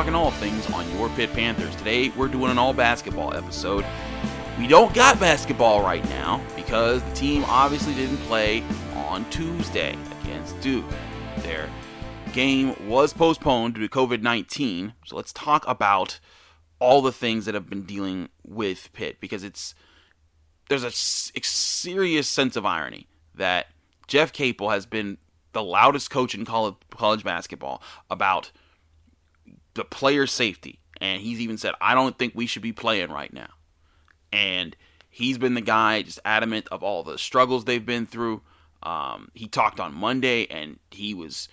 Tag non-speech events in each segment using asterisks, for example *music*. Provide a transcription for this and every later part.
talking all things on your Pitt Panthers. Today, we're doing an all basketball episode. We don't got basketball right now because the team obviously didn't play on Tuesday against Duke. Their game was postponed due to COVID 19. So let's talk about all the things that have been dealing with Pitt because it's there's a serious sense of irony that Jeff Capel has been the loudest coach in college, college basketball about the player safety. And he's even said, I don't think we should be playing right now. And he's been the guy just adamant of all the struggles they've been through. Um, he talked on Monday and he was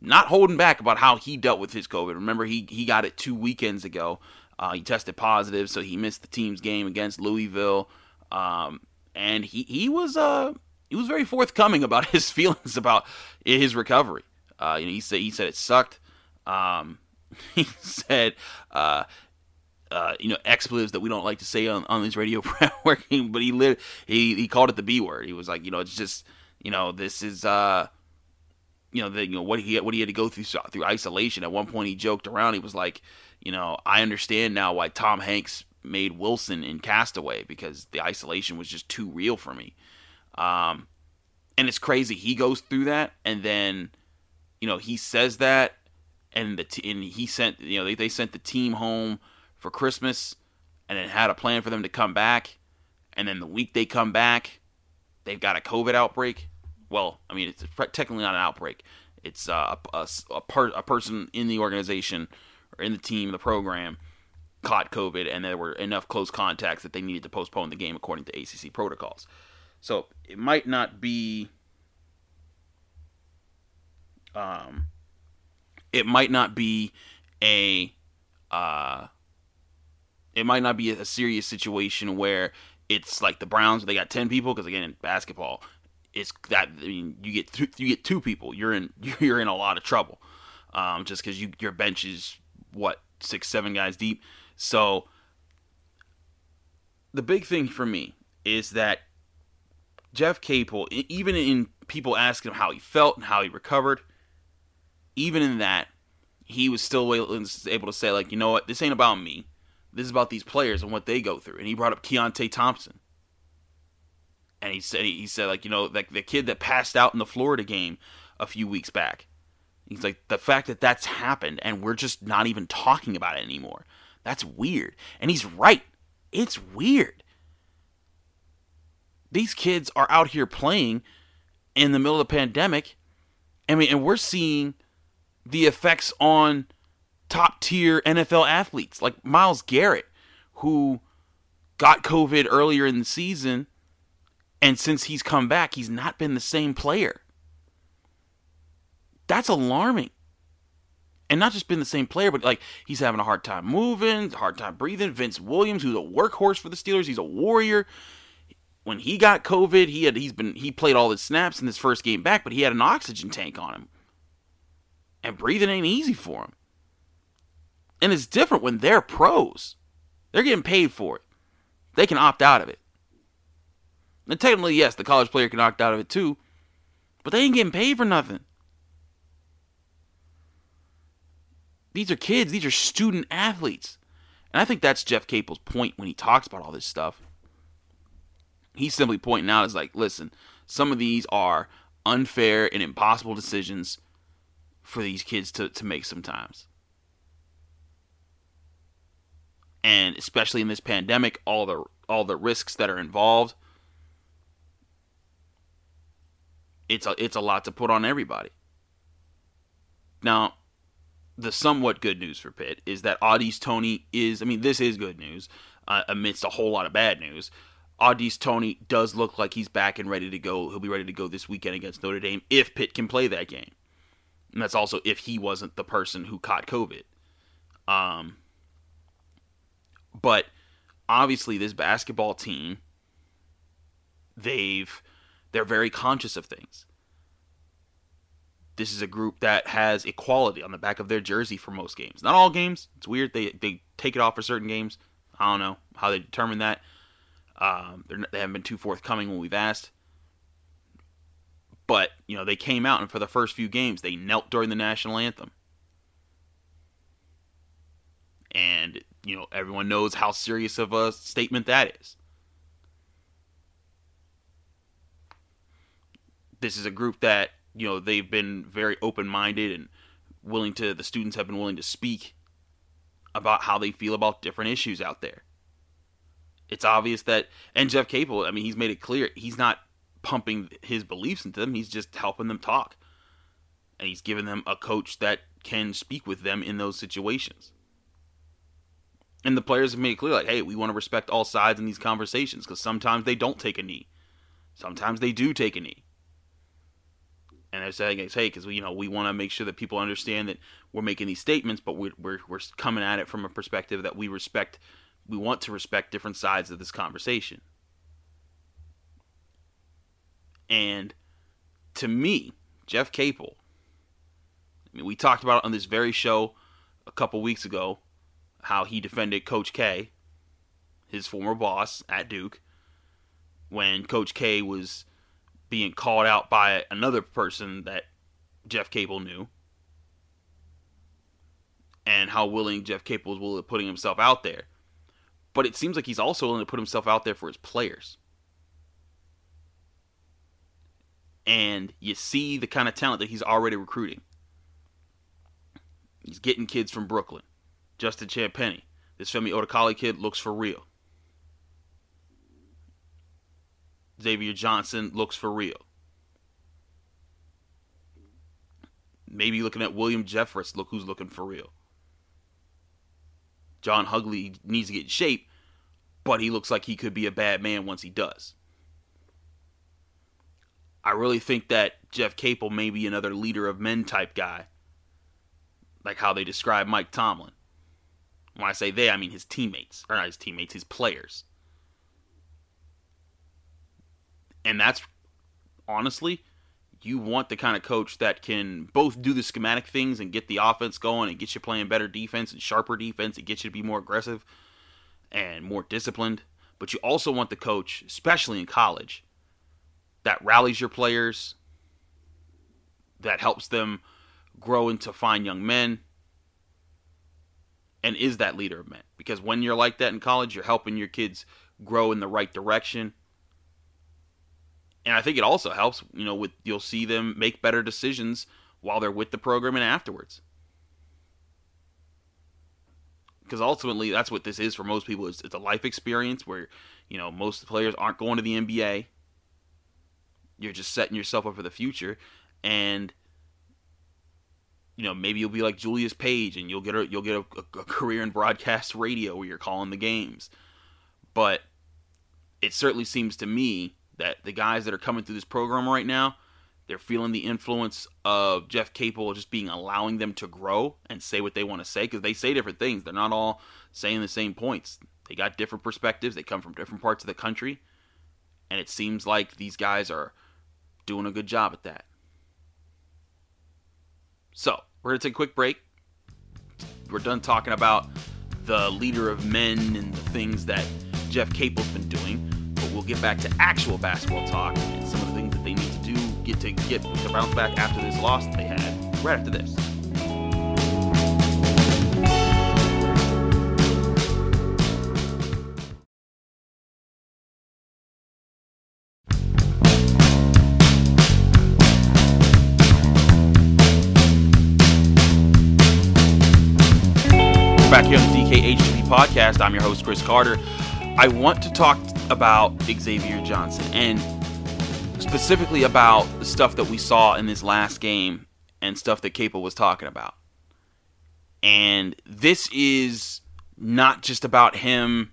not holding back about how he dealt with his COVID. Remember, he, he got it two weekends ago. Uh, he tested positive, so he missed the team's game against Louisville. Um, and he, he was uh, he was very forthcoming about *laughs* his feelings about his recovery. Uh, you know, he said he said it sucked. Um, *laughs* he said, uh, uh, you know, expletives that we don't like to say on, on this radio *laughs* working, but he lit, he he called it the B word. He was like, you know, it's just, you know, this is, uh, you know, the, you know what he what he had to go through through isolation. At one point, he joked around. He was like, you know, I understand now why Tom Hanks made Wilson in Castaway because the isolation was just too real for me. Um, and it's crazy. He goes through that, and then, you know, he says that, and the t- and he sent, you know, they, they sent the team home for Christmas, and then had a plan for them to come back, and then the week they come back, they've got a COVID outbreak. Well, I mean, it's technically not an outbreak. It's uh, a a, per, a person in the organization or in the team, the program, caught COVID, and there were enough close contacts that they needed to postpone the game according to ACC protocols. So it might not be um it might not be a uh it might not be a serious situation where it's like the Browns they got 10 people because again in basketball it's that I mean you get th- you get two people you're in *laughs* you're in a lot of trouble um just cuz you your bench is what 6 7 guys deep? So the big thing for me is that Jeff Capel, even in people asking him how he felt and how he recovered, even in that, he was still able to say, like, you know what, this ain't about me. This is about these players and what they go through. And he brought up Keyontae Thompson. And he said, he said, like, you know, like the kid that passed out in the Florida game a few weeks back. He's like, the fact that that's happened and we're just not even talking about it anymore. That's weird. And he's right. It's weird these kids are out here playing in the middle of the pandemic. I mean, and we're seeing the effects on top tier NFL athletes like Myles Garrett, who got COVID earlier in the season. And since he's come back, he's not been the same player. That's alarming. And not just been the same player, but like he's having a hard time moving, hard time breathing. Vince Williams, who's a workhorse for the Steelers, he's a warrior when he got COVID, he had he's been he played all his snaps in his first game back, but he had an oxygen tank on him. And breathing ain't easy for him. And it's different when they're pros. They're getting paid for it. They can opt out of it. And technically, yes, the college player can opt out of it too, but they ain't getting paid for nothing. These are kids, these are student athletes. And I think that's Jeff Capel's point when he talks about all this stuff he's simply pointing out is like, listen, some of these are unfair and impossible decisions for these kids to, to make sometimes. And especially in this pandemic, all the all the risks that are involved, it's a it's a lot to put on everybody. Now, the somewhat good news for Pitt is that Au'Diese Toney is I mean this is good news uh, amidst a whole lot of bad news. Au'Diese Toney does look like he's back and ready to go. He'll be ready to go this weekend against Notre Dame if Pitt can play that game. And that's also if he wasn't the person who caught COVID. Um, but obviously, this basketball team, they've they're very conscious of things. This is a group that has equality on the back of their jersey for most games. Not all games. It's weird. They they take it off for certain games. I don't know how they determine that. Um, they haven't been too forthcoming when we've asked. But, you know, they came out and for the first few games, they knelt during the national anthem. And, you know, everyone knows how serious of a statement that is. This is a group that, you know, they've been very open minded and willing to, the students have been willing to speak about how they feel about different issues out there. It's obvious that, and Jeff Capel, I mean, he's made it clear he's not pumping his beliefs into them, he's just helping them talk. And he's given them a coach that can speak with them in those situations. And the players have made it clear, like, hey, we want to respect all sides in these conversations because sometimes they don't take a knee, sometimes they do take a knee. And they're saying, hey, because we, you know, we want to make sure that people understand that we're making these statements, but we're, we're we're coming at it from a perspective that we respect. We want to respect different sides of this conversation. And to me, Jeff Capel, I mean, we talked about it on this very show a couple weeks ago how he defended Coach K, his former boss at Duke, when Coach K was being called out by another person that Jeff Capel knew, and how willing Jeff Capel was willing to putting himself out there. But it seems like he's also willing to put himself out there for his players. And you see the kind of talent that he's already recruiting. He's getting kids from Brooklyn. Justin Champagnie. This Femi Odukale kid looks for real. Xavier Johnson looks for real. Maybe looking at William Jeffress, look who's looking for real. John Hugley needs to get in shape, but he looks like he could be a bad man once he does. I really think that Jeff Capel may be another leader of men type guy, like how they describe Mike Tomlin. When I say they, I mean his teammates, or not his teammates, his players. And that's honestly, you want the kind of coach that can both do the schematic things and get the offense going and get you playing better defense and sharper defense and get you to be more aggressive and more disciplined. But you also want the coach, especially in college, that rallies your players, that helps them grow into fine young men, and is that leader of men. Because when you're like that in college, you're helping your kids grow in the right direction. And I think it also helps, you know, with you'll see them make better decisions while they're with the program and afterwards. Because ultimately, that's what this is for most people. It's, it's a life experience where, you know, most players aren't going to the NBA. You're just setting yourself up for the future, and you know maybe you'll be like Julius Page and you'll get a you'll get a, a, career in broadcast radio where you're calling the games. But it certainly seems to me that the guys that are coming through this program right now, they're feeling the influence of Jeff Capel just being allowing them to grow and say what they want to say because they say different things. They're not all saying the same points. They got different perspectives. They come from different parts of the country, and it seems like these guys are doing a good job at that. So, we're going to take a quick break. We're done talking about the leader of men and the things that Jeff Capel's been doing, but we'll get back to actual basketball talk and some of the things that they need to do get to get to bounce back after this loss that they had right after this. Back here on the DKHTV podcast. I'm your host, Chris Carter. I want to talk about Xavier Johnson and specifically about the stuff that we saw in this last game and stuff that Capel was talking about. And this is not just about him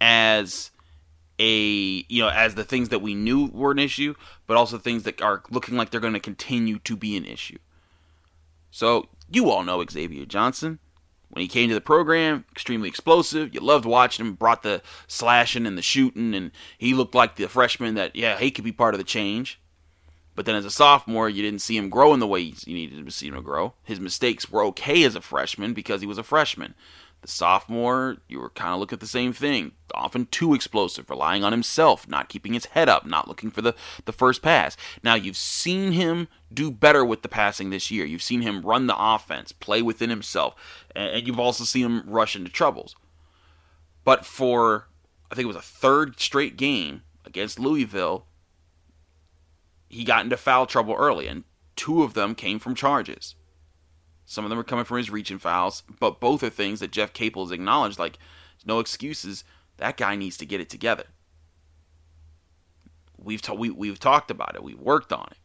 as a you know as the things that we knew were an issue, but also things that are looking like they're going to continue to be an issue. So you all know Xavier Johnson. When he came to the program, extremely explosive. You loved watching him, brought the slashing and the shooting, and he looked like the freshman that, yeah, he could be part of the change. But then as a sophomore, you didn't see him grow in the way you needed to see him grow. His mistakes were okay as a freshman because he was a freshman. The sophomore, you were kind of looking at the same thing. Often too explosive, relying on himself, not keeping his head up, not looking for the, the first pass. Now, you've seen him do better with the passing this year. You've seen him run the offense, play within himself, and you've also seen him rush into troubles. But for, I think it was a third straight game against Louisville, he got into foul trouble early, and two of them came from charges. Some of them are coming from his reaching fouls, but both are things that Jeff Capel has acknowledged. Like, no excuses. That guy needs to get it together. We've ta- we, we've talked about it. We've worked on it,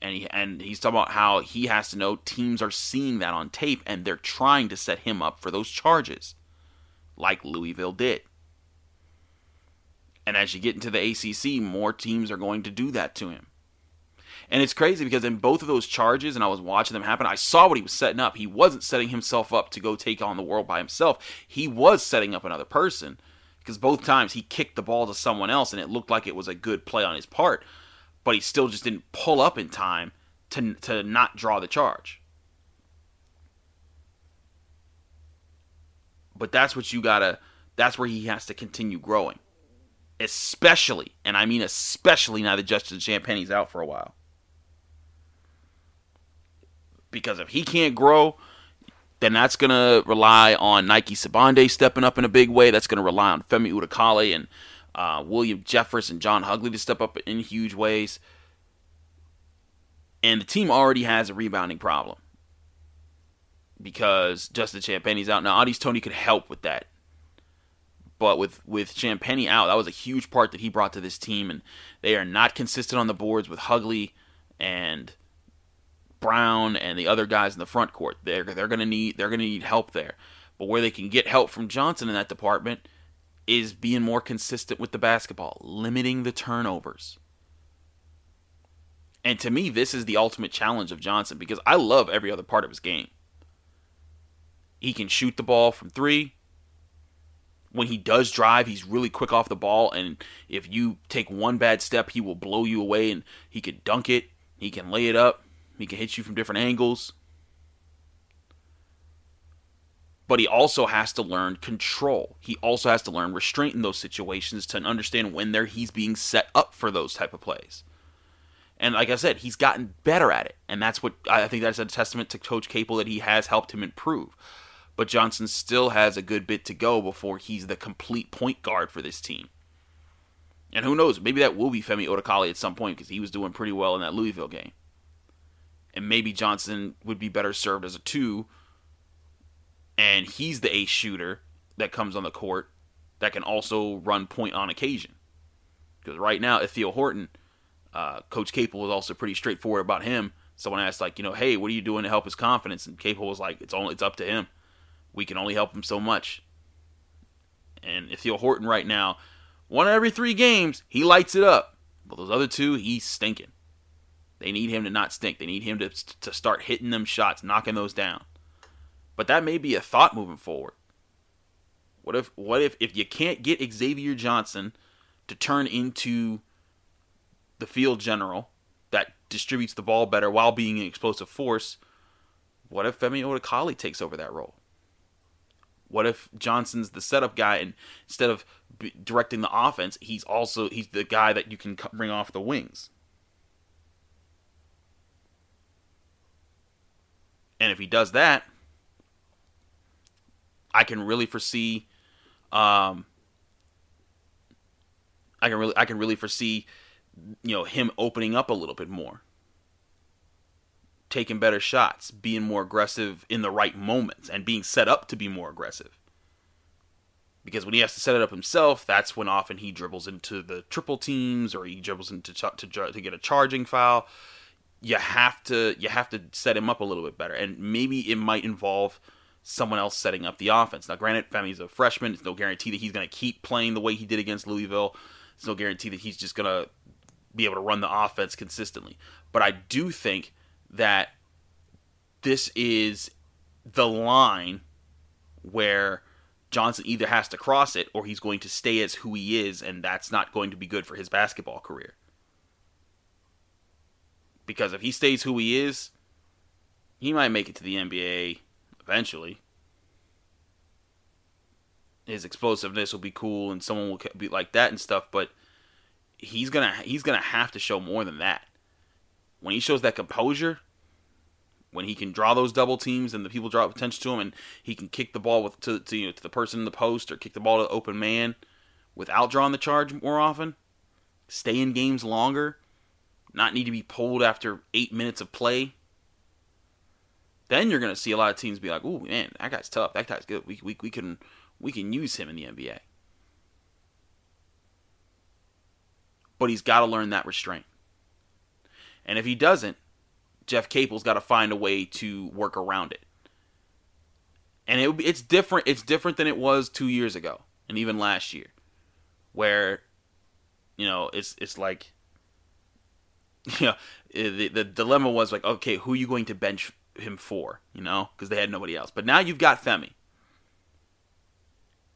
and he and he's talking about how he has to know teams are seeing that on tape and they're trying to set him up for those charges, like Louisville did. And as you get into the ACC, more teams are going to do that to him. And it's crazy because in both of those charges, and I was watching them happen, I saw what he was setting up. He wasn't setting himself up to go take on the world by himself. He was setting up another person because both times he kicked the ball to someone else and it looked like it was a good play on his part, but he still just didn't pull up in time to, to not draw the charge. But that's what you gotta, that's where he has to continue growing. Especially, and I mean especially now that Justin Champagnie's out for a while because if he can't grow, then that's going to rely on Nike Sibande stepping up in a big way. That's going to rely on Femi Odukale and uh, William Jeffress and John Hugley to step up in huge ways. And the team already has a rebounding problem because Justin Champagnie's out now. Au'Diese Toney could help with that, but with with Champagnie out, that was a huge part that he brought to this team, and they are not consistent on the boards with Hugley and Brown and the other guys in the front court. They're they're gonna need they're gonna need help there. But where they can get help from Johnson in that department is being more consistent with the basketball, limiting the turnovers. And to me, this is the ultimate challenge of Johnson because I love every other part of his game. He can shoot the ball from three. When he does drive, he's really quick off the ball. And if you take one bad step, he will blow you away and he can dunk it. He can lay it up. He can hit you from different angles. But he also has to learn control. He also has to learn restraint in those situations to understand when there he's being set up for those type of plays. And like I said, he's gotten better at it. And that's what I think that's a testament to Coach Capel that he has helped him improve. But Johnson still has a good bit to go before he's the complete point guard for this team. And who knows, maybe that will be Femi Odukale at some point because he was doing pretty well in that Louisville game and maybe Johnson would be better served as a two, and he's the ace shooter that comes on the court that can also run point on occasion. Because right now, Ithiel Horton, uh, Coach Capel was also pretty straightforward about him. Someone asked, like, you know, hey, what are you doing to help his confidence? And Capel was like, it's only it's up to him. We can only help him so much. And Ithiel Horton right now, one of every three games, he lights it up. But those other two, he's stinking. They need him to not stink. They need him to, to start hitting them shots, knocking those down. But that may be a thought moving forward. What if what if if you can't get Xavier Johnson to turn into the field general that distributes the ball better while being an explosive force? What if Femi Odukale takes over that role? What if Johnson's the setup guy and instead of directing the offense, he's also he's the guy that you can bring off the wings? And if he does that, I can really foresee um I can really I can really foresee you know him opening up a little bit more. Taking better shots, being more aggressive in the right moments and being set up to be more aggressive. Because when he has to set it up himself, that's when often he dribbles into the triple teams or he dribbles into to, to, to get a charging foul you have to you have to set him up a little bit better, and maybe it might involve someone else setting up the offense. Now, granted, Femi's a freshman. It's no guarantee that he's going to keep playing the way he did against Louisville. It's no guarantee that he's just going to be able to run the offense consistently. But I do think that this is the line where Johnson either has to cross it or he's going to stay as who he is, and that's not going to be good for his basketball career. Because if he stays who he is, he might make it to the NBA eventually. his explosiveness will be cool and someone will be like that and stuff, but he's gonna he's gonna have to show more than that. When he shows that composure, when he can draw those double teams and the people draw attention to him, and he can kick the ball with to, to you know to the person in the post or kick the ball to the open man without drawing the charge more often, stay in games longer, not need to be pulled after eight minutes of play. Then you're gonna see a lot of teams be like, "Oh man, that guy's tough. That guy's good. We, we, we can we can use him in the NBA." But he's got to learn that restraint. And if he doesn't, Jeff Capel's got to find a way to work around it. And it, it's different. It's different than it was two years ago, and even last year, where, you know, it's it's like, *laughs* you know, eh, the the dilemma was like, okay, who are you going to bench him for? You know, because they had nobody else. But now you've got Femi.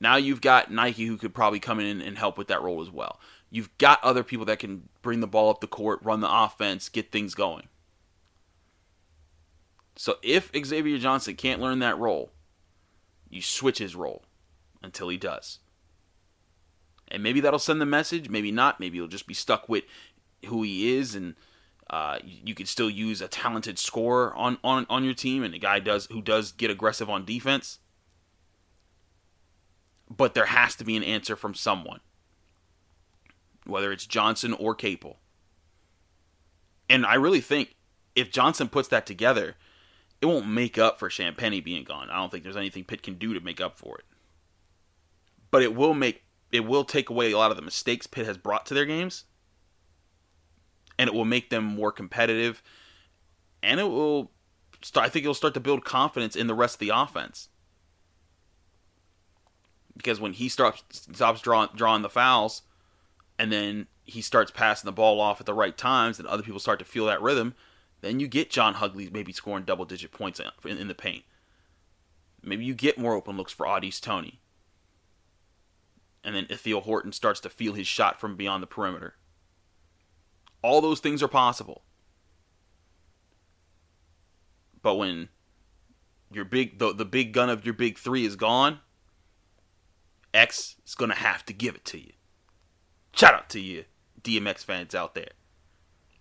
Now you've got Nike who could probably come in and help with that role as well. You've got other people that can bring the ball up the court, run the offense, get things going. So if Xavier Johnson can't learn that role, you switch his role until he does. And maybe that'll send the message, maybe not. Maybe he'll just be stuck with who he is, and uh, you can still use a talented scorer on, on, on your team, and a guy does who does get aggressive on defense. But there has to be an answer from someone whether it's Johnson or Capel. And I really think if Johnson puts that together, it won't make up for Champagnie being gone. I don't think there's anything Pitt can do to make up for it. But it will make it will take away a lot of the mistakes Pitt has brought to their games. And it will make them more competitive. And it will I think it'll start to build confidence in the rest of the offense. Because when he stops stops drawing drawing the fouls, and then he starts passing the ball off at the right times, and other people start to feel that rhythm, then you get John Hugley maybe scoring double digit points in, in the paint. Maybe you get more open looks for Au'Diese Toney. And then Ithiel Horton starts to feel his shot from beyond the perimeter. All those things are possible. But when your big the, the big gun of your big three is gone, X is gonna have to give it to you. Shout out to you, DMX fans out there.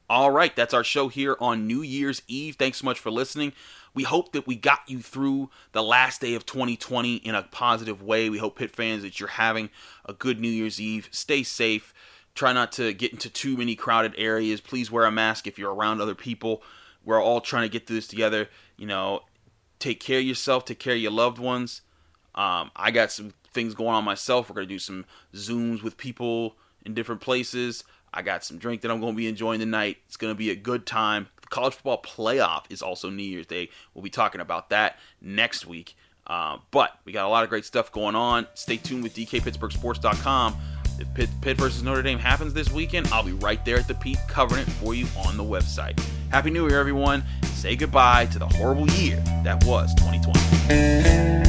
All right, that's our show here on New Year's Eve. Thanks so much for listening. We hope that we got you through the last day of 2020 in a positive way. We hope Pitt fans that you're having a good New Year's Eve. Stay safe. Try not to get into too many crowded areas. Please wear a mask if you're around other people. We're all trying to get through this together. You know, take care of yourself, take care of your loved ones. Um, I got some things going on myself. We're going to do some Zooms with people in different places. I got some drink that I'm going to be enjoying tonight. It's going to be a good time. The college football playoff is also New Year's Day. We'll be talking about that next week. Uh, but we got a lot of great stuff going on. Stay tuned with DKPittsburghSports.com. If Pitt, Pitt versus Notre Dame happens this weekend, I'll be right there at the Pete covering it for you on the website. Happy New Year, everyone. Say goodbye to the horrible year that was 2020.